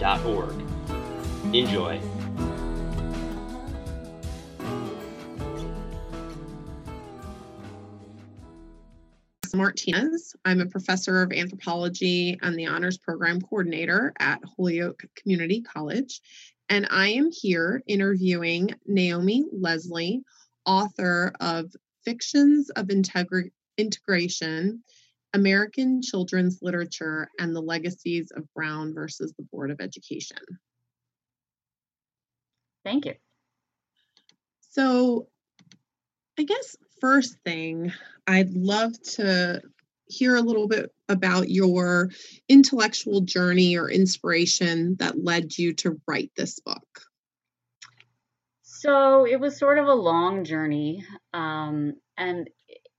shcy.org. Enjoy. Martinez. I'm a professor of anthropology and the honors program coordinator at Holyoke Community College. And I am here interviewing Naomi Lesley, author of Fictions of Integra- Integration American Children's Literature and the Legacies of Brown versus the Board of Education. Thank you. So, I guess first thing, I'd love to hear a little bit about your intellectual journey or inspiration that led you to write this book. So it was sort of a long journey, um, and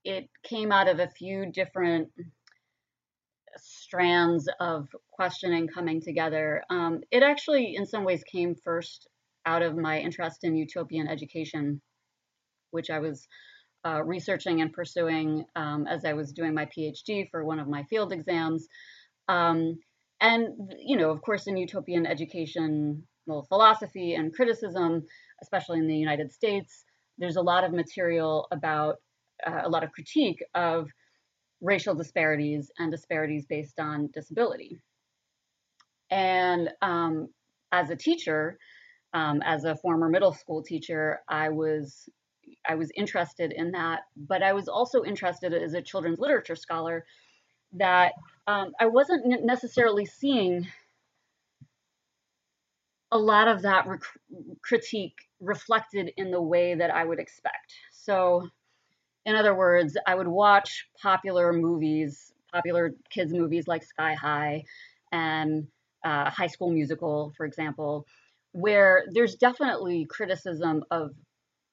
it came out of a few different strands of questioning coming together. Um, it actually, in some ways, came first out of my interest in utopian education, which I was uh, researching and pursuing um, as I was doing my PhD for one of my field exams. Um, and, you know, of course, in utopian education, well, philosophy and criticism, especially in the United States, there's a lot of material about uh, a lot of critique of racial disparities and disparities based on disability. And um, as a teacher, um, as a former middle school teacher, I was I was interested in that, but I was also interested as a children's literature scholar that um, I wasn't necessarily seeing a lot of that rec- critique reflected in the way that I would expect. So, in other words, I would watch popular movies, popular kids' movies like Sky High and uh, High School Musical, for example, where there's definitely criticism of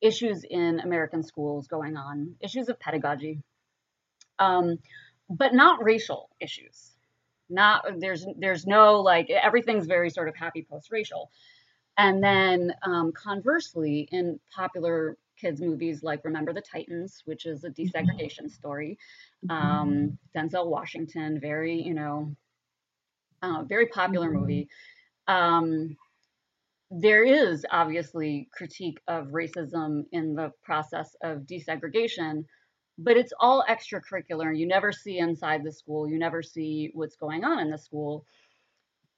issues in American schools going on, issues of pedagogy, um, but not racial issues. Not there's there's no like everything's very sort of happy post racial, and then um, conversely in popular kids movies like Remember the Titans, which is a desegregation story, um, Denzel Washington, very you know, uh, very popular movie. Um, there is obviously critique of racism in the process of desegregation, but it's all extracurricular. You never see inside the school, you never see what's going on in the school.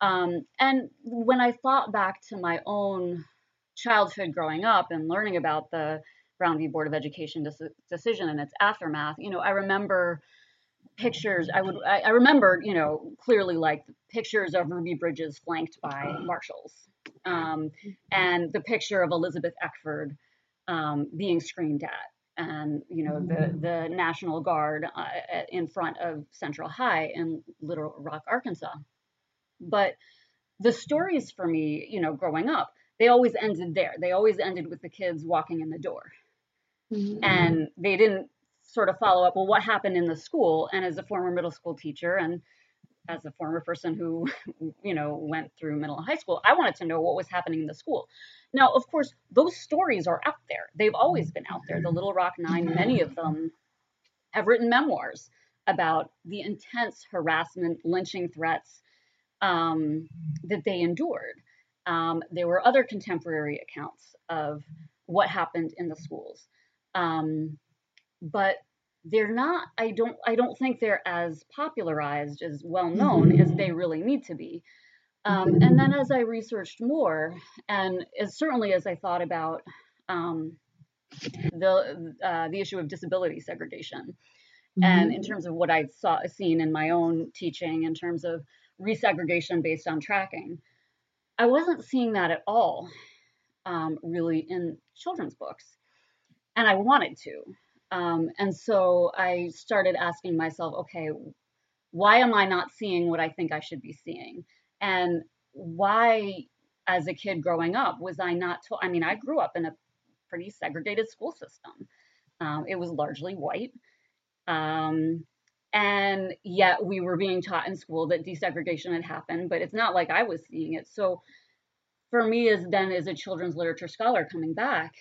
Um, and when I thought back to my own childhood growing up and learning about the Brown v. Board of Education decision and its aftermath, you know, I remember pictures. I would, I, I remember, you know, clearly like pictures of Ruby Bridges flanked by marshals um, and the picture of Elizabeth Eckford um, being screamed at, and you know the the National Guard uh, in front of Central High in Little Rock, Arkansas. But the stories for me, you know, growing up, they always ended there. They always ended with the kids walking in the door, mm-hmm. and they didn't sort of follow up. Well, what happened in the school? And as a former middle school teacher and as a former person who, you know, went through middle and high school, I wanted to know what was happening in the school. Now, of course, those stories are out there. They've always been out there. The Little Rock Nine, many of them have written memoirs about the intense harassment, lynching threats um, that they endured. Um, there were other contemporary accounts of what happened in the schools. Um, but they're not i don't i don't think they're as popularized as well known as they really need to be um, and then as i researched more and as certainly as i thought about um, the uh, the issue of disability segregation mm-hmm. and in terms of what i saw seen in my own teaching in terms of resegregation based on tracking i wasn't seeing that at all um, really in children's books and i wanted to um, and so I started asking myself, okay, why am I not seeing what I think I should be seeing? And why, as a kid growing up, was I not told? I mean, I grew up in a pretty segregated school system. Um, it was largely white. Um, and yet we were being taught in school that desegregation had happened, but it's not like I was seeing it. So for me, as then as a children's literature scholar coming back,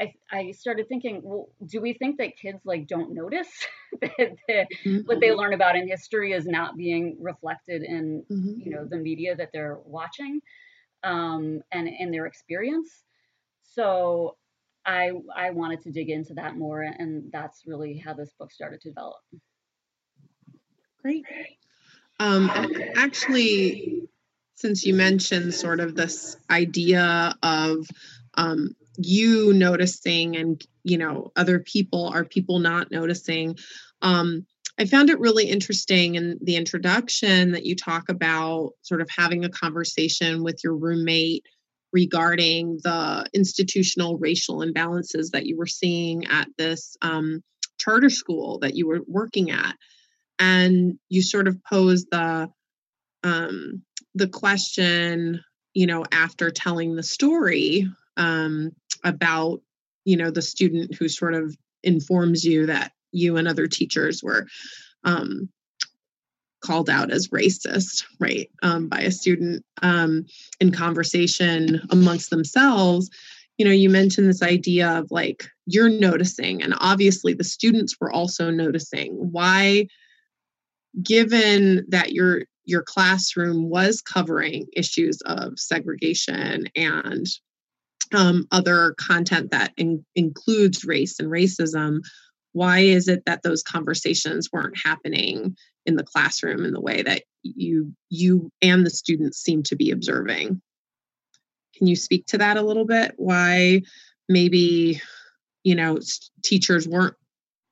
I, I started thinking, well, do we think that kids like don't notice that, that mm-hmm. what they learn about in history is not being reflected in mm-hmm. you know the media that they're watching um, and in their experience? So I I wanted to dig into that more, and that's really how this book started to develop. Great. Um, actually, since you mentioned sort of this idea of um, you noticing and you know other people are people not noticing um, i found it really interesting in the introduction that you talk about sort of having a conversation with your roommate regarding the institutional racial imbalances that you were seeing at this um, charter school that you were working at and you sort of pose the um, the question you know after telling the story um, about you know the student who sort of informs you that you and other teachers were um, called out as racist right um, by a student um, in conversation amongst themselves. You know you mentioned this idea of like you're noticing and obviously the students were also noticing. Why given that your your classroom was covering issues of segregation and um, other content that in, includes race and racism why is it that those conversations weren't happening in the classroom in the way that you you and the students seem to be observing? Can you speak to that a little bit? Why maybe you know teachers weren't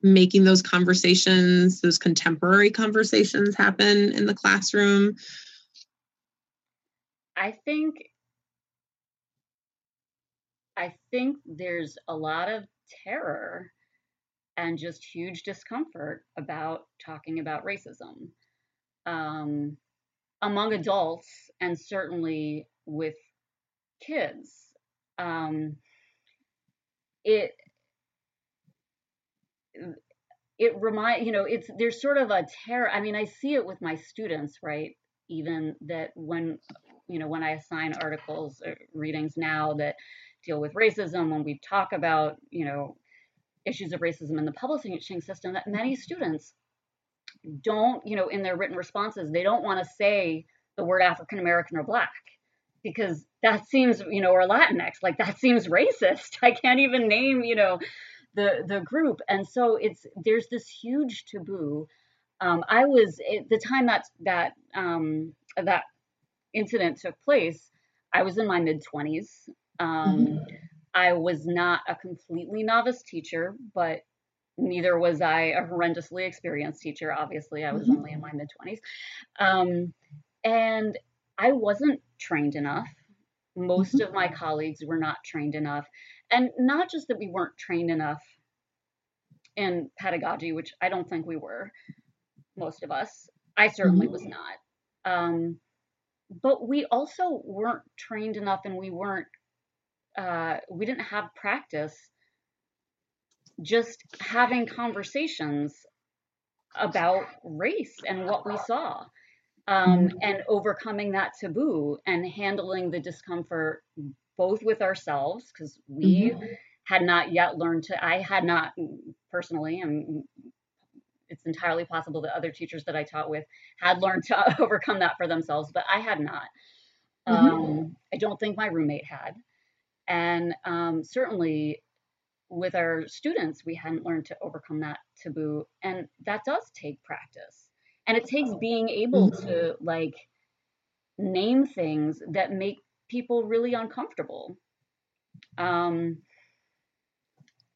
making those conversations those contemporary conversations happen in the classroom i think I think there's a lot of terror and just huge discomfort about talking about racism um, among adults and certainly with kids. Um, it it remind you know it's there's sort of a terror. I mean, I see it with my students, right? Even that when you know when I assign articles or readings now that deal with racism, when we talk about, you know, issues of racism in the publishing system, that many students don't, you know, in their written responses, they don't want to say the word African American or Black because that seems, you know, or Latinx, like that seems racist. I can't even name, you know, the the group, and so it's there's this huge taboo. Um, I was at the time that that um, that incident took place. I was in my mid twenties. Um, mm-hmm. I was not a completely novice teacher, but neither was I a horrendously experienced teacher. Obviously, I was mm-hmm. only in my mid 20s. Um, and I wasn't trained enough. Most mm-hmm. of my colleagues were not trained enough. And not just that we weren't trained enough in pedagogy, which I don't think we were, most of us. I certainly was mm-hmm. not. Um, but we also weren't trained enough and we weren't uh, we didn't have practice just having conversations about race and what we saw um, mm-hmm. and overcoming that taboo and handling the discomfort both with ourselves because we mm-hmm. had not yet learned to i had not personally and it's entirely possible that other teachers that i taught with had learned to overcome that for themselves but i had not mm-hmm. um, i don't think my roommate had and um, certainly with our students, we hadn't learned to overcome that taboo. And that does take practice. And it takes being able mm-hmm. to like name things that make people really uncomfortable. Um,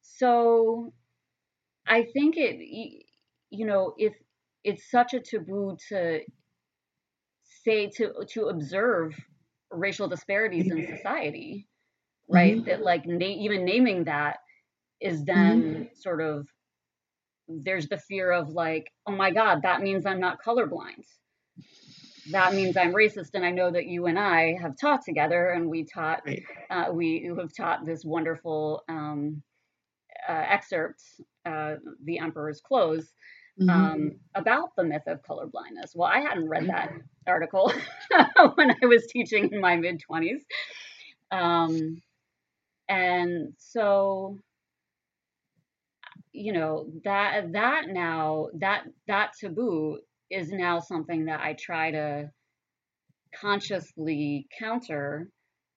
so I think it, you know, if it's such a taboo to say to to observe racial disparities in society right? Mm-hmm. That like na- even naming that is then mm-hmm. sort of there's the fear of like, oh my God, that means I'm not colorblind. That means I'm racist. And I know that you and I have taught together, and we taught right. uh, we have taught this wonderful um, uh, excerpt, uh, "The Emperor's Clothes." Mm-hmm. Um, about the myth of colorblindness. Well, I hadn't read that article when I was teaching in my mid 20s. Um, and so you know that that now that that taboo is now something that I try to consciously counter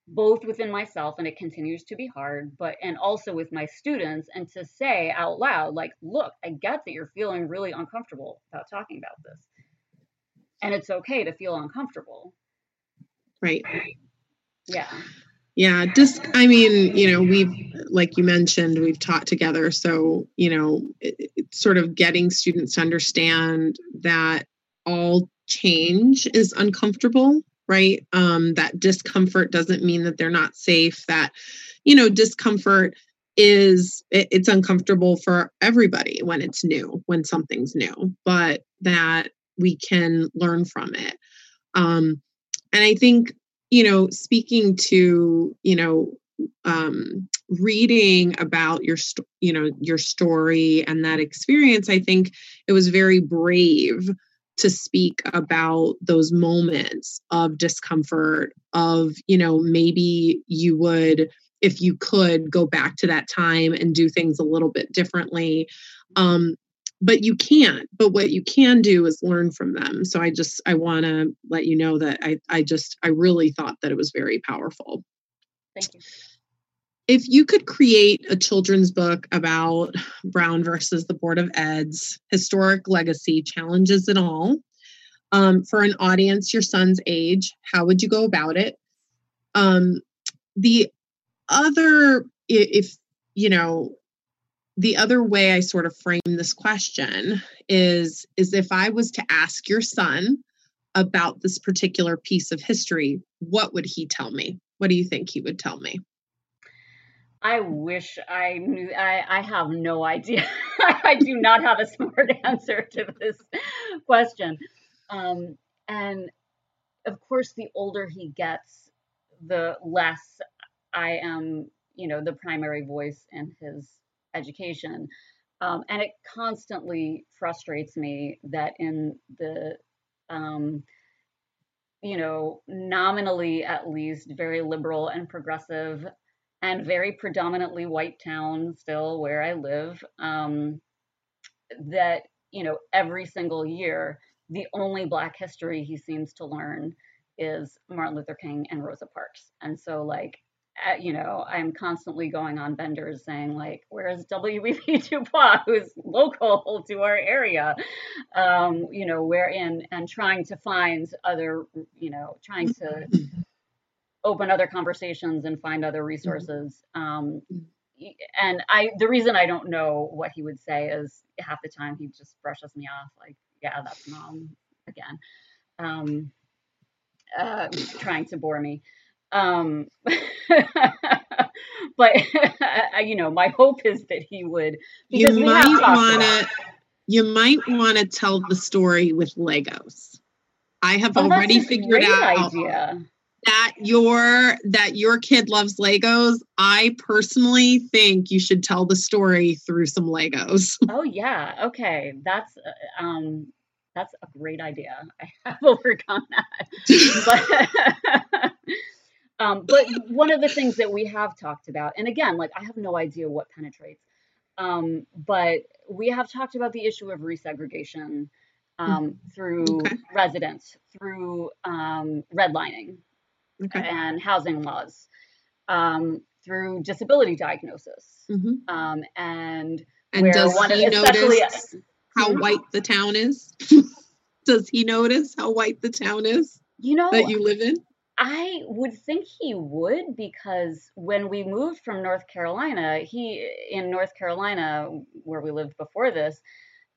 both within myself and it continues to be hard but and also with my students and to say out loud like look i get that you're feeling really uncomfortable about talking about this. And it's okay to feel uncomfortable. Right. Yeah yeah just i mean you know we've like you mentioned we've taught together. So you know it, it's sort of getting students to understand that all change is uncomfortable right? Um that discomfort doesn't mean that they're not safe that you know discomfort is it, it's uncomfortable for everybody when it's new when something's new but that we can learn from it. Um and i think you know, speaking to, you know, um, reading about your, st- you know, your story and that experience, I think it was very brave to speak about those moments of discomfort of you know maybe you would if you could go back to that time and do things a little bit differently. Um, but you can't but what you can do is learn from them. So i just i want to let you know that i i just i really thought that it was very powerful. Thank you. If you could create a children's book about brown versus the board of eds historic legacy challenges and all um, for an audience your son's age how would you go about it? Um, the other if you know the other way I sort of frame this question is is if I was to ask your son about this particular piece of history, what would he tell me? What do you think he would tell me? I wish I knew. I, I have no idea. I do not have a smart answer to this question. Um, and of course, the older he gets, the less I am, you know, the primary voice in his education. Um, and it constantly frustrates me that in the, um, you know, nominally at least very liberal and progressive and very predominantly white town still where I live, um, that, you know, every single year, the only Black history he seems to learn is Martin Luther King and Rosa Parks. And so, like, you know, I'm constantly going on vendors saying like, "Where's W.E.B. Du Bois, who's local to our area?" Um, you know, where in and trying to find other, you know, trying to open other conversations and find other resources. Um, and I, the reason I don't know what he would say is half the time he just brushes me off, like, "Yeah, that's mom again," um, uh, trying to bore me. Um, but you know, my hope is that he would. You might want to. You might want to tell the story with Legos. I have oh, already figured out idea. that your that your kid loves Legos. I personally think you should tell the story through some Legos. Oh yeah, okay, that's uh, um, that's a great idea. I work on that. but um, but one of the things that we have talked about, and again, like I have no idea what penetrates, um, but we have talked about the issue of resegregation um, through okay. residents, through um, redlining okay. and housing laws, um, through disability diagnosis, mm-hmm. Um, and and does he notice how hmm? white the town is? does he notice how white the town is? You know that you live in. I would think he would because when we moved from North Carolina, he in North Carolina where we lived before this,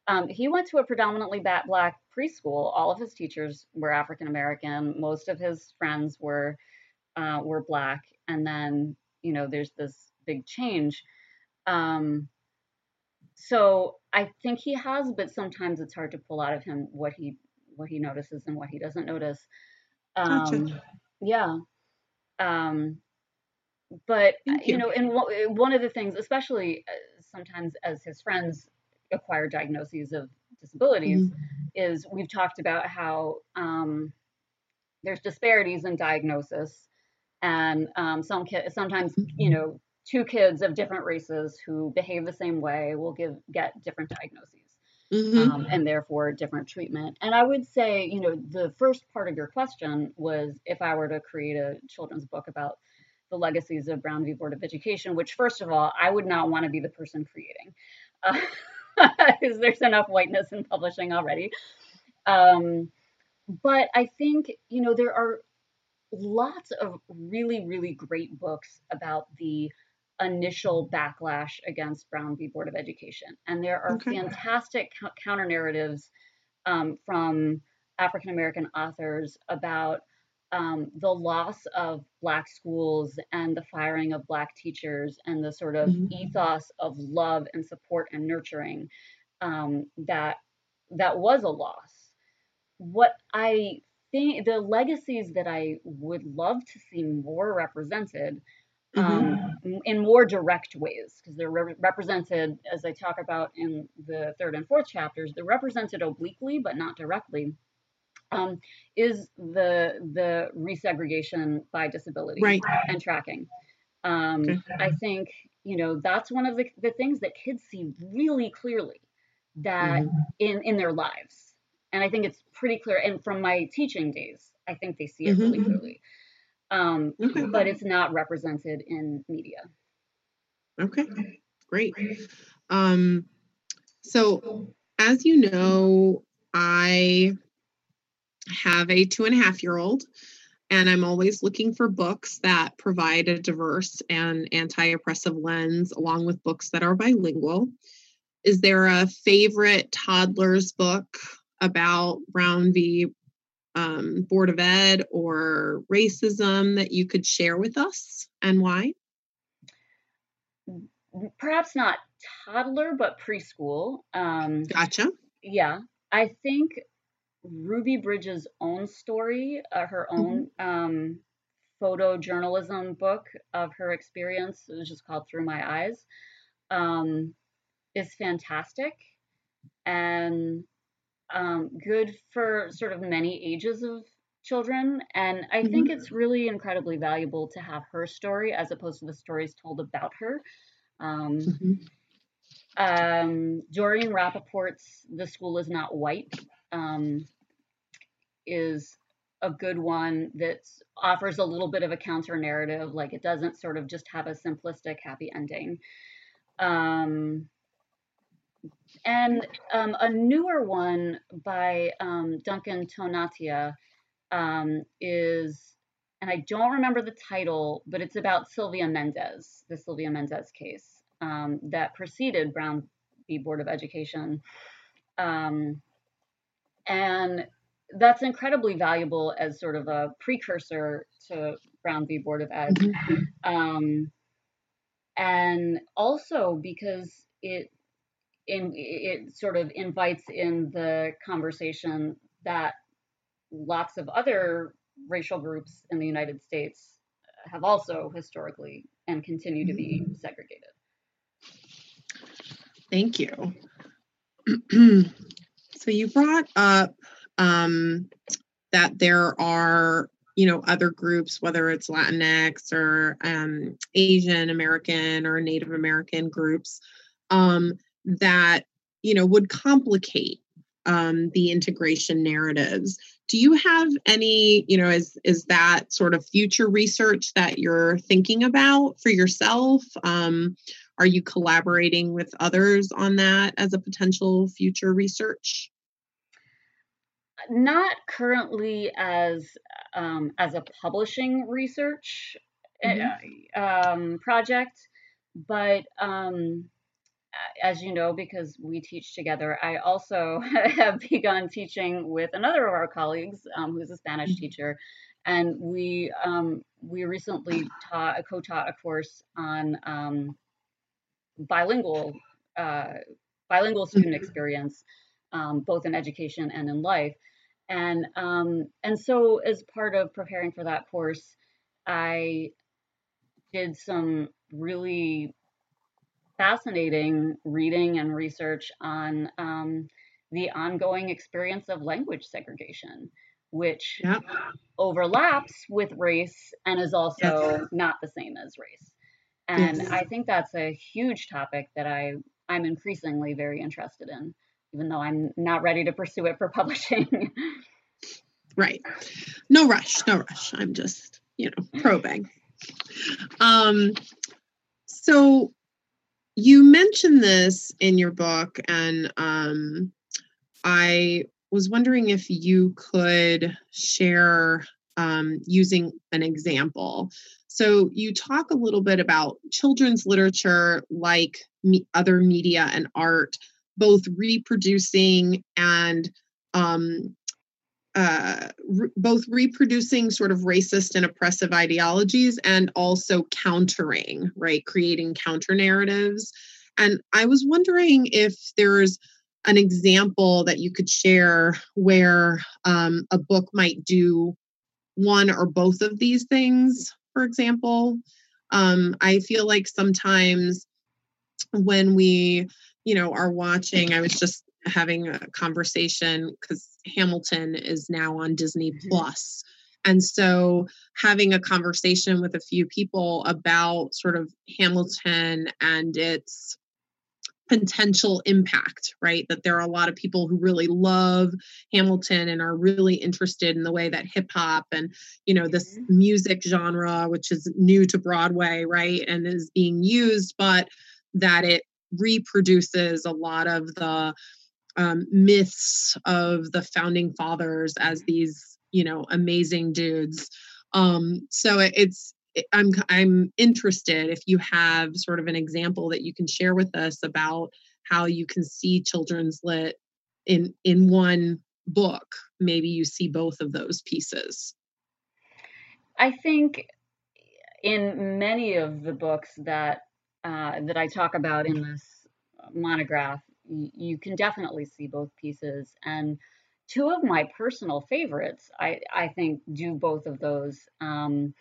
um, he went to a predominantly black preschool. All of his teachers were African American. Most of his friends were uh, were black, and then you know there's this big change. Um, so I think he has, but sometimes it's hard to pull out of him what he what he notices and what he doesn't notice. Um, yeah. Um, but you you. know, and one one of the things, especially uh, sometimes as his friends acquire diagnoses of disabilities, Mhm. is we've talked about how um, there's disparities in diagnosis, and um, some kids sometimes you know two kids of different races who behave the same way will give get different diagnoses Mhm. um, and therefore different treatment. And I would say, you know, the first part of your question was if I were to create a children's book about the legacies of Brown v. Board of Education, which, first of all, I would not want to be the person creating, because there's enough whiteness in publishing already. Um, but I think, you know, there are lots of really, really great books about the initial backlash against Brown v. Board of Education. And there are Okay. fantastic cou- counter narratives um, from African American authors about um, the loss of Black schools and the firing of Black teachers and the sort of Mhm. ethos of love and support and nurturing um, that that was a loss. What I think the legacies that I would love to see more represented. Um, m- in more direct ways because they're re- represented, as I talk about in the third and fourth chapters, they're represented obliquely but not directly. Um, is the the resegregation by disability Right. and tracking? Um, Okay. I think you know that's one of the, the things that kids see really clearly that Mhm. in in their lives, and I think it's pretty clear. And from my teaching days, I think they see it really Mhm. clearly. Um, but it's not represented in media. Okay, great. Um, so as you know, I have a two and a half year old, and I'm always looking for books that provide a diverse and anti oppressive lens, along with books that are bilingual. Is there a favorite toddler's book about Brown v. Um, Board of Ed or racism that you could share with us and why? Perhaps not toddler, but preschool. Um, Gotcha. yeah, I think Ruby Bridges' own story, uh, her own um, photojournalism book of her experience, which just called Through My Eyes, um, is fantastic and um, good for sort of many ages of children. And I think it's really incredibly valuable to have her story as opposed to the stories told about her. Um, Mhm. um, Doreen Rappaport's The School is Not White um, is a good one that offers a little bit of a counter narrative. Like it doesn't sort of just have a simplistic happy ending. Um, and um, a newer one by um, Duncan Tonatiuh um, is, and I don't remember the title, but it's about Sylvia Mendez, the Sylvia Mendez case um, that preceded Brown v. Board of Education. Um, and that's incredibly valuable as sort of a precursor to Brown v. Board of Ed. Mhm. Um, and also because it in, it sort of invites in the conversation that lots of other racial groups in the United States have also historically and continue to be segregated. Thank you. so you brought up um, that there are, you know, other groups, whether it's Latinx or um, Asian American or Native American groups, um, that you know would complicate um, the integration narratives. Do you have any, you know, is is that sort of future research that you're thinking about for yourself? Um, are you collaborating with others on that as a potential future research? Not currently as um, as a publishing research uh, um, project, but um, as you know, because we teach together, I also have begun teaching with another of our colleagues um, who's a Spanish Mhm. teacher, and we um, we recently taught co-taught a course on um, bilingual uh, bilingual student experience, um, both in education and in life. And um, and so as part of preparing for that course, I did some really fascinating reading and research on um, the ongoing experience of language segregation, which yep. overlaps with race and is also yes. not the same as race. And yes. I think that's a huge topic that I I'm increasingly very interested in, even though I'm not ready to pursue it for publishing. right. No rush, no rush. I'm just, you know, probing. Um so you mentioned this in your book and um I was wondering if you could share um, using an example. So, you talk a little bit about children's literature, like me, other media and art, both reproducing and um, uh, re- both reproducing sort of racist and oppressive ideologies and also countering, right? Creating counter narratives. And I was wondering if there's an example that you could share where um, a book might do one or both of these things, for example. Um, I feel like sometimes when we, you know, are watching, I was just having a conversation because Hamilton is now on Disney mm-hmm. Plus. And so having a conversation with a few people about sort of Hamilton and its potential impact, right? That there are a lot of people who really love Hamilton and are really interested in the way that hip hop and, you know, this mm-hmm. music genre, which is new to Broadway, right? And is being used, but that it reproduces a lot of the um, myths of the founding fathers as these, you know, amazing dudes. Um, so it's I'm I'm interested if you have sort of an example that you can share with us about how you can see children's lit in in one book. Maybe you see both of those pieces. I think in many of the books that uh, that I talk about in this monograph, you can definitely see both pieces. And two of my personal favorites, I, I think, do both of those. Um,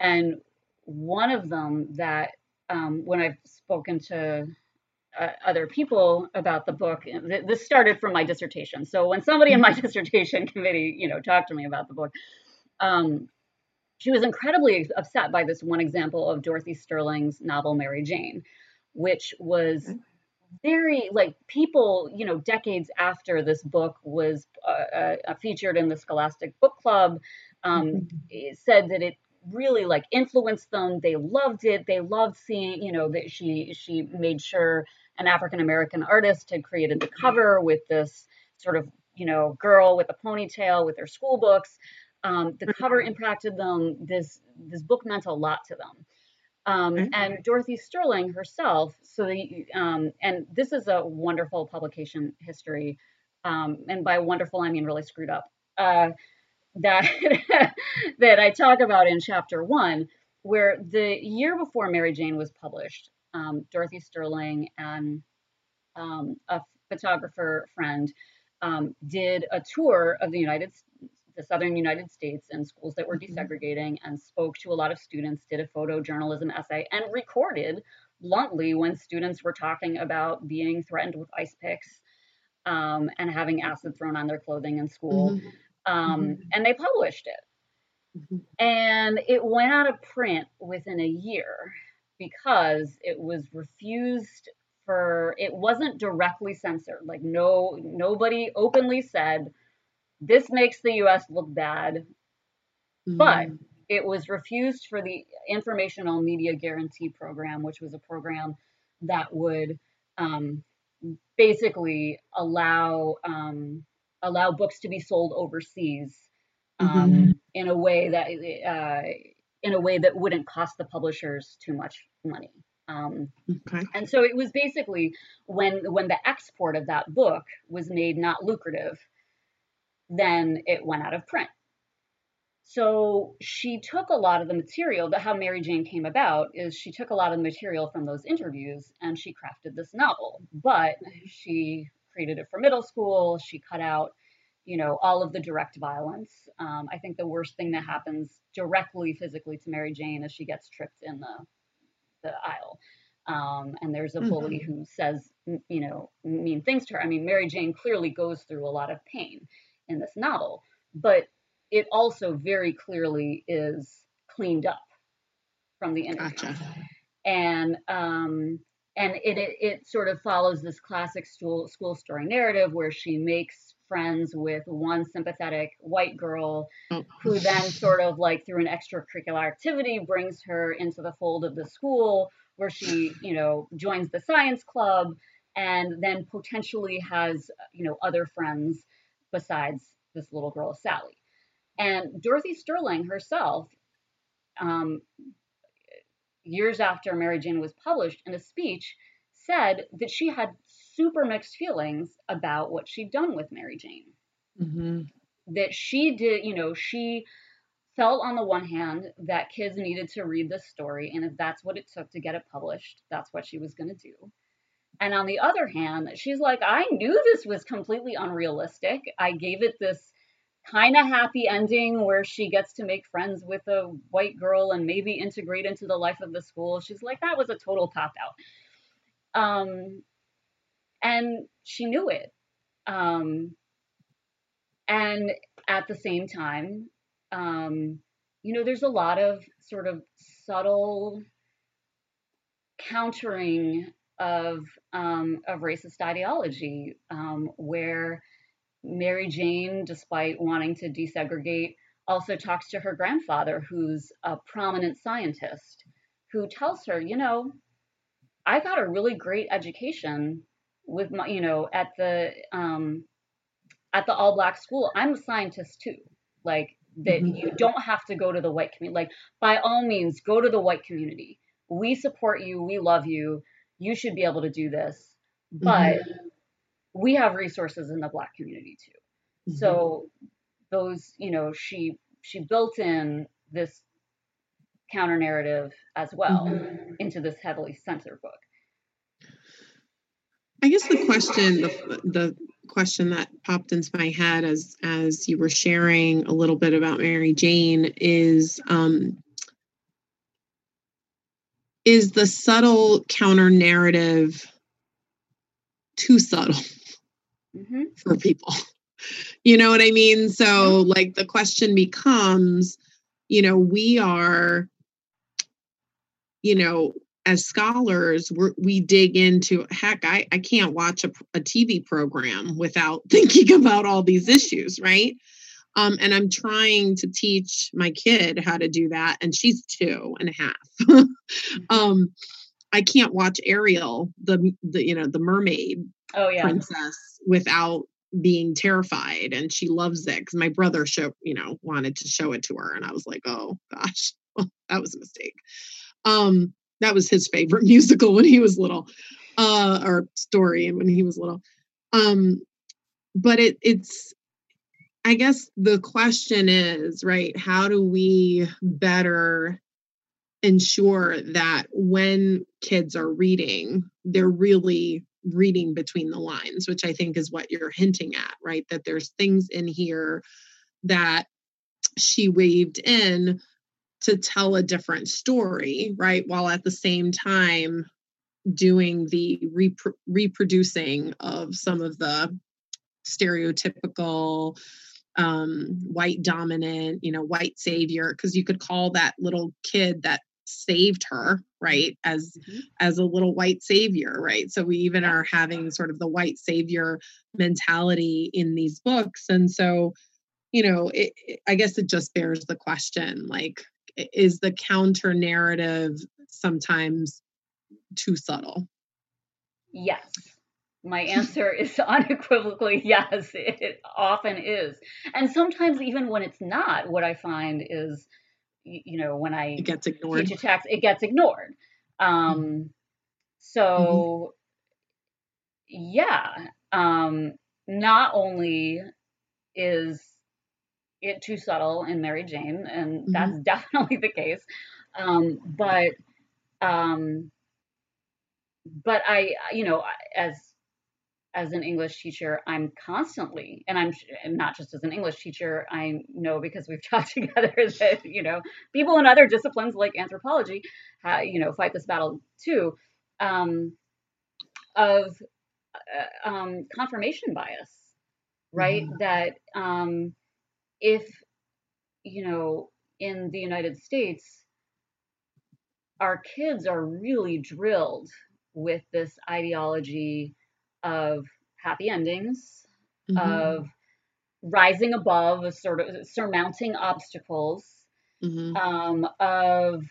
and one of them that, um, when I've spoken to uh, other people about the book, th- this started from my dissertation. So when somebody in my mm-hmm. dissertation committee, you know, talked to me about the book, um, she was incredibly upset by this one example of Dorothy Sterling's novel Mary Jane, which was very like people, you know, decades after this book was uh, uh, featured in the Scholastic Book Club, um, mm-hmm. said that it really like influenced them. They loved it. They loved seeing, you know, that she she made sure an African American artist had created the cover with this sort of you know girl with a ponytail with their school books. Um, the cover mm-hmm. impacted them. This this book meant a lot to them. Um, and Dorothy Sterling herself. So the um, and this is a wonderful publication history. Um, and by wonderful, I mean really screwed up. Uh, that that I talk about in chapter one, where the year before Mary Jane was published, um, Dorothy Sterling and um, a photographer friend um, did a tour of the United the southern United States and schools that were mm-hmm. desegregating and spoke to a lot of students, did a photojournalism essay, and recorded bluntly when students were talking about being threatened with ice picks um, and having acid thrown on their clothing in school. Mm-hmm um, mm-hmm. and they published it. Mm-hmm. And it went out of print within a year because it was refused for it wasn't directly censored. Like no nobody openly said this makes the US look bad. Mm-hmm. But it was refused for the Informational Media Guarantee Program, which was a program that would um, basically allow um, allow books to be sold overseas um, mm-hmm. in a way that uh, in a way that wouldn't cost the publishers too much money. Um, okay. And so it was basically when when the export of that book was made not lucrative, then it went out of print. So she took a lot of the material. That how Mary Jane came about is she took a lot of the material from those interviews and she crafted this novel. But she created it for middle school. She cut out, you know, all of the direct violence. Um, I think the worst thing that happens directly physically to Mary Jane is she gets tripped in the the aisle. Um, and there's a bully mm-hmm. who says, you know, mean things to her. I mean, Mary Jane clearly goes through a lot of pain in this novel, but it also very clearly is cleaned up from the internet. Gotcha. And um, and it, it, it sort of follows this classic school school story narrative where she makes friends with one sympathetic white girl oh. who then sort of like through an extracurricular activity brings her into the fold of the school where she you know joins the science club and then potentially has you know other friends besides this little girl sally and dorothy sterling herself um, years after Mary Jane was published, in a speech, said that she had super mixed feelings about what she'd done with Mary Jane. Mm-hmm. That she did, you know, she felt on the one hand that kids needed to read this story, and if that's what it took to get it published, that's what she was going to do. And on the other hand, she's like, I knew this was completely unrealistic. I gave it this kind of happy ending where she gets to make friends with a white girl and maybe integrate into the life of the school. She's like, that was a total cop out. Um, and she knew it. Um, and at the same time, um, you know, there's a lot of sort of subtle countering of um, of racist ideology um, where Mary Jane, despite wanting to desegregate, also talks to her grandfather, who's a prominent scientist, who tells her, you know, I got a really great education with my, you know, at the um, at the all black school. I'm a scientist too. Like that, mm-hmm. you don't have to go to the white community. Like by all means, go to the white community. We support you. We love you. You should be able to do this. But mm-hmm we have resources in the black community too mm-hmm. so those you know she she built in this counter narrative as well mm-hmm. into this heavily censored book i guess the question the, the question that popped into my head as as you were sharing a little bit about mary jane is um is the subtle counter narrative too subtle mm-hmm. for people. You know what I mean? So, like, the question becomes, you know, we are, you know, as scholars, we we dig into heck, I, I can't watch a, a TV program without thinking about all these issues, right? Um, and I'm trying to teach my kid how to do that, and she's two and a half. Mm-hmm. um, I can't watch Ariel, the the you know the mermaid oh yeah princess without being terrified and she loves it because my brother show you know wanted to show it to her and i was like oh gosh that was a mistake um that was his favorite musical when he was little uh or story when he was little um but it it's i guess the question is right how do we better ensure that when kids are reading they're really reading between the lines, which I think is what you're hinting at, right? That there's things in here that she waved in to tell a different story, right? While at the same time doing the repro- reproducing of some of the stereotypical um, white dominant, you know, white savior, because you could call that little kid that saved her right as mm-hmm. as a little white savior right? So we even are having sort of the white savior mentality in these books and so you know it, it, i guess it just bears the question like is the counter narrative sometimes too subtle? Yes my answer is unequivocally yes it often is and sometimes even when it's not what i find is you know when i it gets ignored teach a text it gets ignored um mm-hmm. so mm-hmm. yeah um not only is it too subtle in mary jane and mm-hmm. that's definitely the case um but um but i you know as as an English teacher, I'm constantly, and I'm and not just as an English teacher, I know because we've talked together that you know people in other disciplines like anthropology, uh, you know, fight this battle too, um, of uh, um, confirmation bias, right? Mm-hmm. That um, if you know in the United States, our kids are really drilled with this ideology of happy endings, mm-hmm. of rising above, a sort of surmounting obstacles, mm-hmm. um, of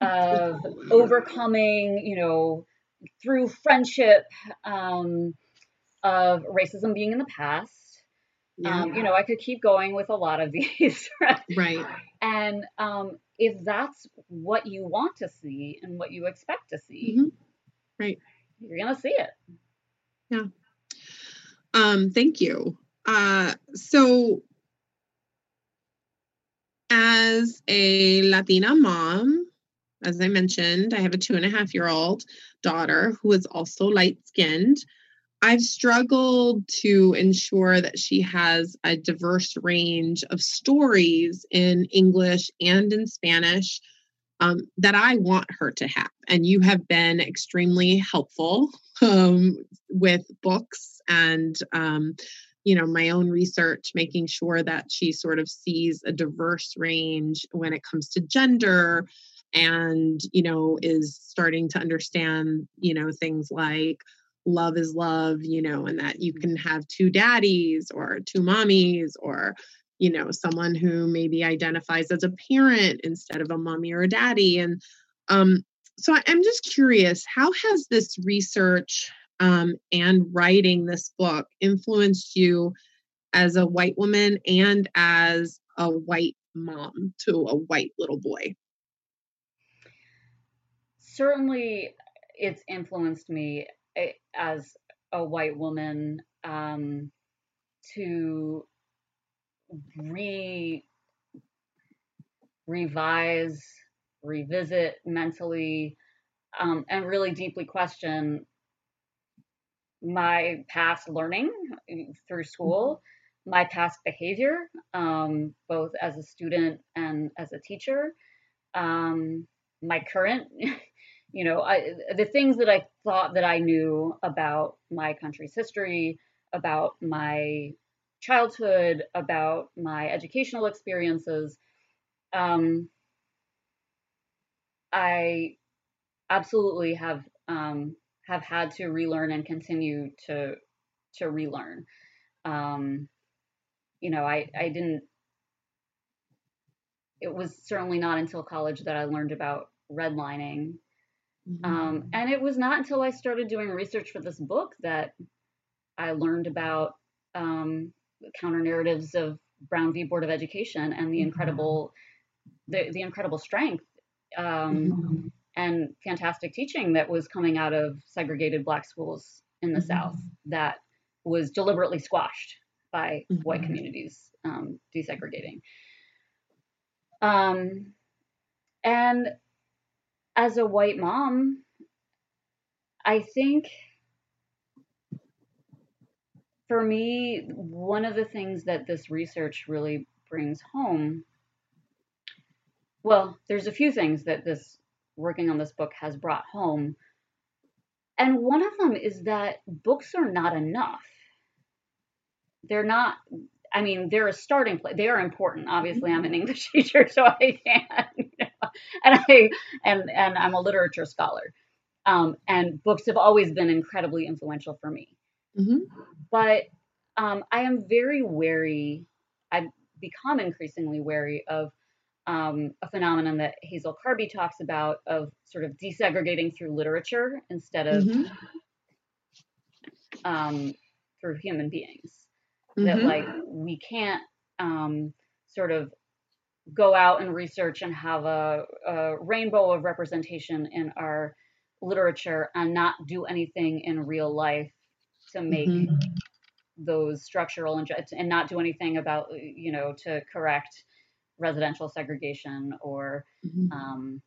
of overcoming, you know, through friendship, um, of racism being in the past. Yeah. Um, you know, I could keep going with a lot of these. right. And um, if that's what you want to see and what you expect to see, mm-hmm. right, you're gonna see it. Yeah. Um, thank you. Uh, so, as a Latina mom, as I mentioned, I have a two and a half year old daughter who is also light skinned. I've struggled to ensure that she has a diverse range of stories in English and in Spanish um, that I want her to have. And you have been extremely helpful um, with books and, um, you know, my own research, making sure that she sort of sees a diverse range when it comes to gender and, you know, is starting to understand, you know, things like love is love, you know, and that you can have two daddies or two mommies or you know someone who maybe identifies as a parent instead of a mommy or a daddy and um, so i'm just curious how has this research um, and writing this book influenced you as a white woman and as a white mom to a white little boy? Certainly it's influenced me eh, as a white woman um, to re revise, revisit mentally, um, and really deeply question my past learning through school, mm-hmm. my past behavior, um, both as a student and as a teacher, um, my current, you know, I, the things that I thought that I knew about my country's history, about my childhood, about my educational experiences, um, I absolutely have um, have had to relearn and continue to to relearn. Um, you know, I I didn't. It was certainly not until college that I learned about redlining, mm-hmm. um, and it was not until I started doing research for this book that I learned about um, counter narratives of Brown v. Board of Education and the mm-hmm. incredible the, the incredible strength um, mm-hmm. and fantastic teaching that was coming out of segregated black schools in the mm-hmm. South that was deliberately squashed by mm-hmm. white communities um, desegregating. Um, and as a white mom, I think for me, one of the things that this research really brings home, well, there's a few things that this working on this book has brought home. And one of them is that books are not enough. They're not, I mean, they're a starting place. They are important. Obviously, I'm an mm-hmm. English teacher, so I can, you know, and I and and I'm a literature scholar. Um, and books have always been incredibly influential for me. Mm-hmm. But um, I am very wary. I've become increasingly wary of um, a phenomenon that Hazel Carby talks about of sort of desegregating through literature instead of mm-hmm. um, through human beings. Mm-hmm. That like we can't um, sort of go out and research and have a, a rainbow of representation in our literature and not do anything in real life to make mm-hmm. those structural and, and not do anything about you know to correct residential segregation or mm-hmm. um,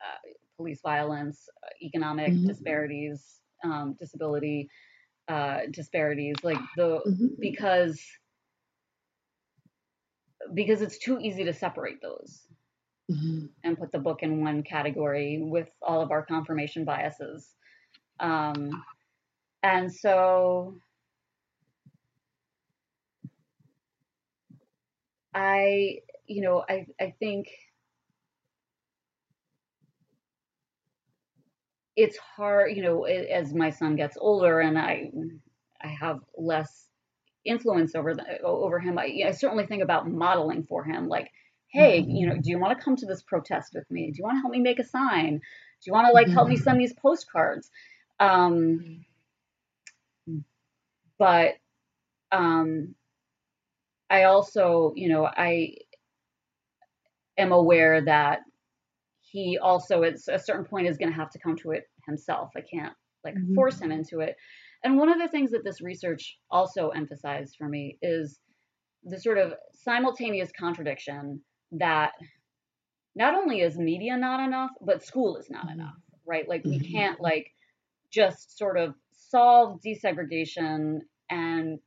uh, police violence, economic mm-hmm. disparities, um, disability. uh, disparities, like the Mm-hmm. because because it's too easy to separate those Mhm. and put the book in one category with all of our confirmation biases. Um, and so I, you know, I, I think it's hard, you know, as my son gets older and I, I have less influence over the, over him. I, I certainly think about modeling for him, like, hey, mm-hmm. you know, do you want to come to this protest with me? Do you want to help me make a sign? Do you want to like help me mm-hmm. send these postcards? Um, mm-hmm. But um, I also, you know, I am aware that he also at a certain point is going to have to come to it himself. I can't like Mhm. force him into it. And one of the things that this research also emphasized for me is the sort of simultaneous contradiction that not only is media not enough, but school is not Mhm. enough, right? Like we Mhm. can't like just sort of solve desegregation and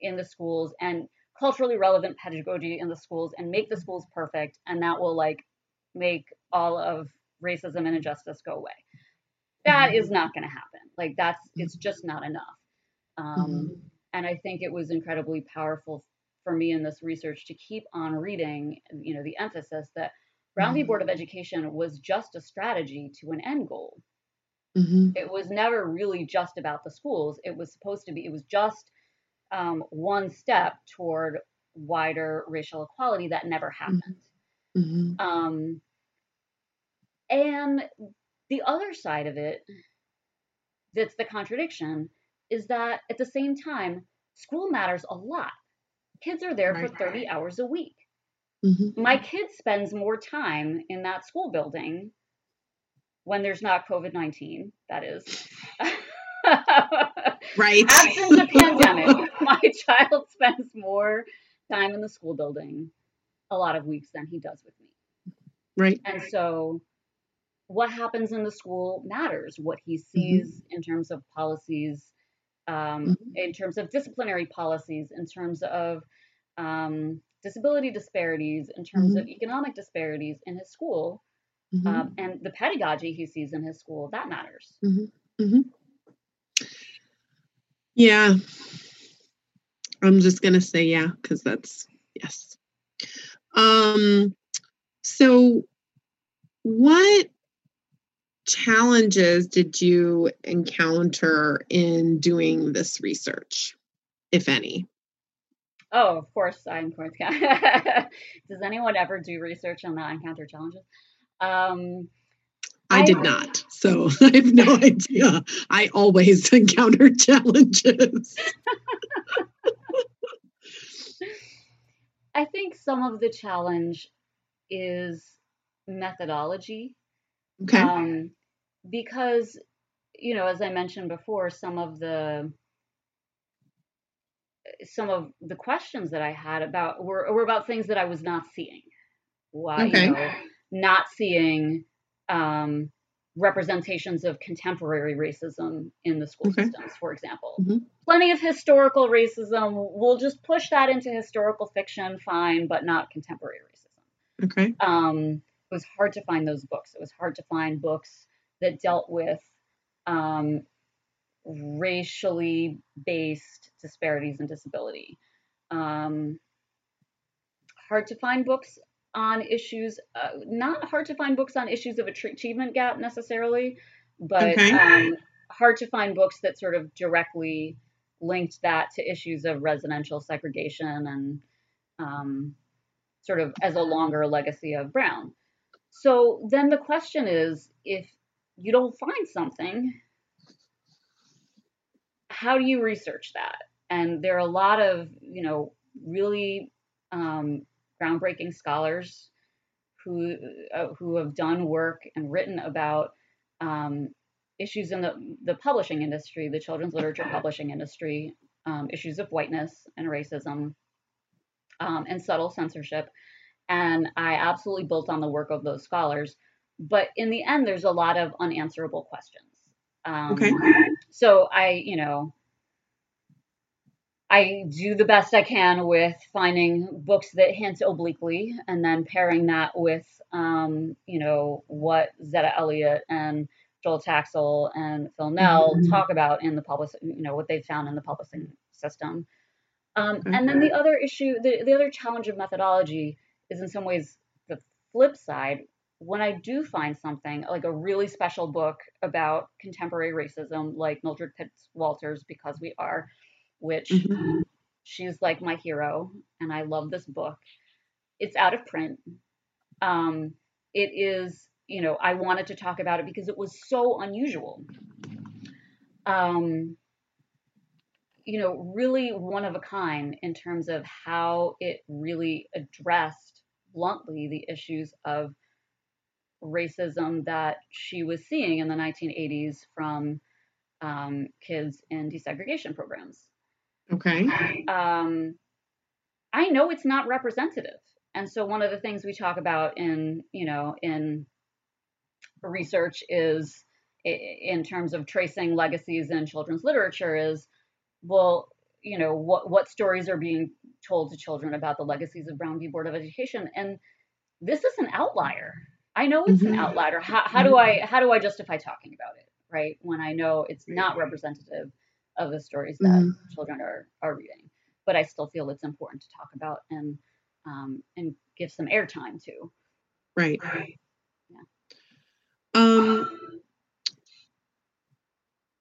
in the schools and culturally relevant pedagogy in the schools and make the schools perfect and that will like make all of racism and injustice go away. That is not going to happen. Like that's it's just not enough. Um, Mhm. and I think it was incredibly powerful for me in this research to keep on reading, you know, the emphasis that Brown v. Mhm. Board of Education was just a strategy to an end goal. Mhm. It was never really just about the schools. It was supposed to be, it was just um, one step toward wider racial equality that never happened. Mhm. Um, and the other side of it, that's the contradiction, is that at the same time, school matters a lot. Kids are there Right. for 30 hours a week. Mhm. My kid spends more time in that school building when there's not COVID 19, that is. Right. Absent the pandemic, my child spends more time in the school building a lot of weeks than he does with me. Right. And so, what happens in the school matters. What he sees in terms of policies, um, Mhm. in terms of disciplinary policies, in terms of um, disability disparities, in terms of economic disparities in his school, Mhm. um, and the pedagogy he sees in his school, that matters. Yeah. I'm just going to say yeah cuz that's yes. Um so what challenges did you encounter in doing this research if any? Oh, of course, I'm going to. Does anyone ever do research and not encounter challenges? Um, I I- did not. So I have no idea. I always encounter challenges. I think some of the challenge is methodology. Okay. Um, because, you know, as I mentioned before, some of the some of the questions that I had about were, were about things that I was not seeing. Why, Okay. you know, not seeing um, representations of contemporary racism in the school Okay. systems, for example. Mhm. Plenty of historical racism. We'll just push that into historical fiction, fine, but not contemporary racism Okay. um, it was hard to find those books. It was hard to find books that dealt with um, racially based disparities in disability. Um, hard to find books on issues, uh, not hard to find books on issues of ach- achievement gap necessarily, but Okay. um, hard to find books that sort of directly linked that to issues of residential segregation and um, sort of as a longer legacy of Brown. So then the question is if you don't find something, how do you research that? And there are a lot of, you know, really um, groundbreaking scholars who uh, who have done work and written about um, issues in the, the publishing industry, the children's literature publishing industry, um, issues of whiteness and racism, um, and subtle censorship. And I absolutely built on the work of those scholars. But in the end, there's a lot of unanswerable questions. Um, Okay. So I, you know, I do the best I can with finding books that hint obliquely and then pairing that with, um, you know, what Zetta Elliott and Joel Taxel and Phil Nel mm-hmm. talk about in the public, you know, what they've found in the publishing system. Um, mm-hmm. And then the other issue, the, the other challenge of methodology is in some ways the flip side. When I do find something like a really special book about contemporary racism, like Mildred Pitts Walter's, Because We Are, which mm-hmm. she's like my hero, and I love this book. It's out of print. Um, it is, you know, I wanted to talk about it because it was so unusual. Um, you know, really one of a kind in terms of how it really addressed bluntly the issues of racism that she was seeing in the 1980s from um, kids in desegregation programs. Okay. Um, I know it's not representative. And so one of the things we talk about in, you know, in research is in terms of tracing legacies in children's literature is well, you know, what what stories are being told to children about the legacies of Brown v. Board of Education and this is an outlier. I know it's mm-hmm. an outlier. How, how do I how do I justify talking about it, right? When I know it's not representative of the stories that mm-hmm. children are are reading. But I still feel it's important to talk about and um, and give some airtime to. Right. Yeah. Um.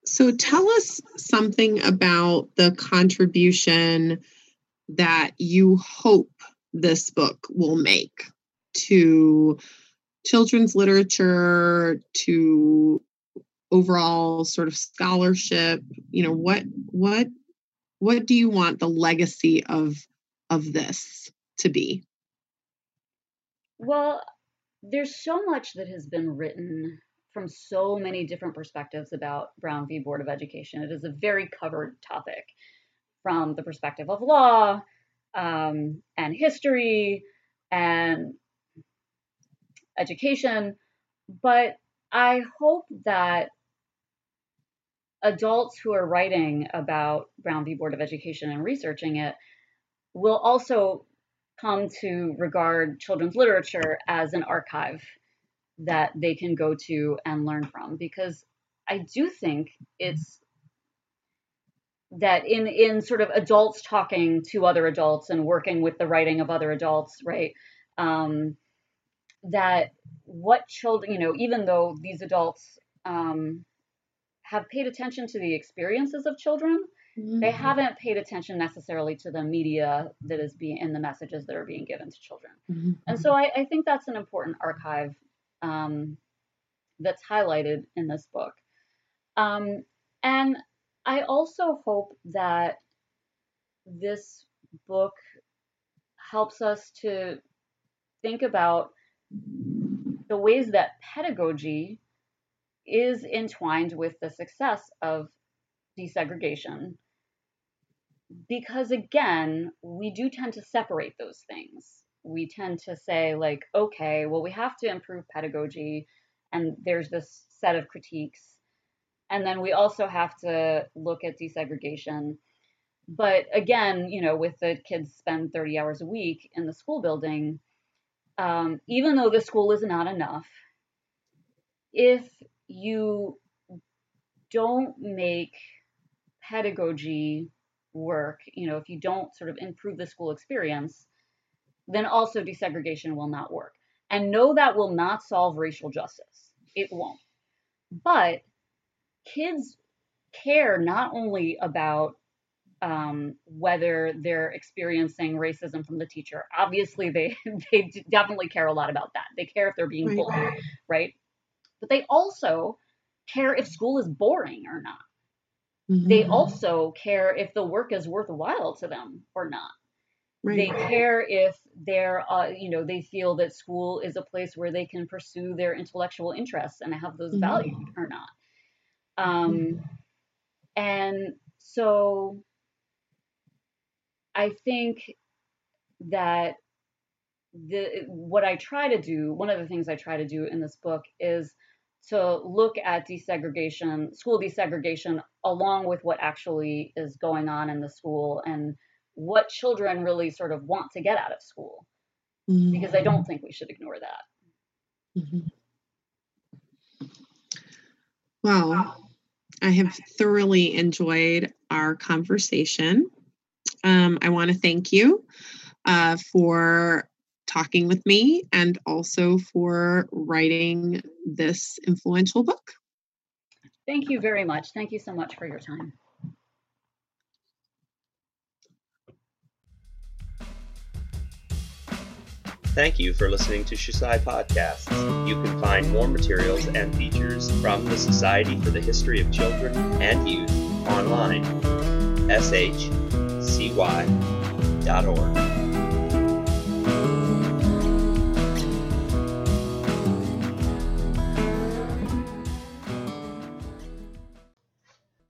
So tell us something about the contribution that you hope this book will make to children's literature, to overall sort of scholarship you know what what what do you want the legacy of of this to be? Well there's so much that has been written from so many different perspectives about brown v. Board of education. It is a very covered topic from the perspective of law um, and history and education but i hope that adults who are writing about Brown v. Board of Education and researching it will also come to regard children's literature as an archive that they can go to and learn from because I do think it's that in in sort of adults talking to other adults and working with the writing of other adults, right? Um, that what children, you know, even though these adults um, have paid attention to the experiences of children. Mm-hmm. They haven't paid attention necessarily to the media that is being in the messages that are being given to children. Mm-hmm. And so I, I, think that's an important archive um, that's highlighted in this book. Um, and I also hope that this book helps us to think about the ways that pedagogy is entwined with the success of desegregation. Because again, we do tend to separate those things. We tend to say, like, okay, well, we have to improve pedagogy, and there's this set of critiques. And then we also have to look at desegregation. But again, you know, with the kids spend 30 hours a week in the school building, um, even though the school is not enough, if you don't make pedagogy work, you know, if you don't sort of improve the school experience, then also desegregation will not work. And no, that will not solve racial justice. It won't. But kids care not only about um, whether they're experiencing racism from the teacher. Obviously, they they definitely care a lot about that. They care if they're being bullied, right? But they also care if school is boring or not. Mm-hmm. They also care if the work is worthwhile to them or not. Right. They care if they're, uh, you know, they feel that school is a place where they can pursue their intellectual interests and have those mm-hmm. valued or not. Um, mm-hmm. And so I think that the what I try to do, one of the things I try to do in this book is to look at desegregation, school desegregation, along with what actually is going on in the school and what children really sort of want to get out of school. Mm-hmm. Because I don't think we should ignore that. Mm-hmm. Well, I have thoroughly enjoyed our conversation. Um, I want to thank you uh, for talking with me and also for writing this influential book. Thank you very much. Thank you so much for your time. Thank you for listening to Shusai Podcasts. You can find more materials and features from the Society for the History of Children and Youth online, shcy.org.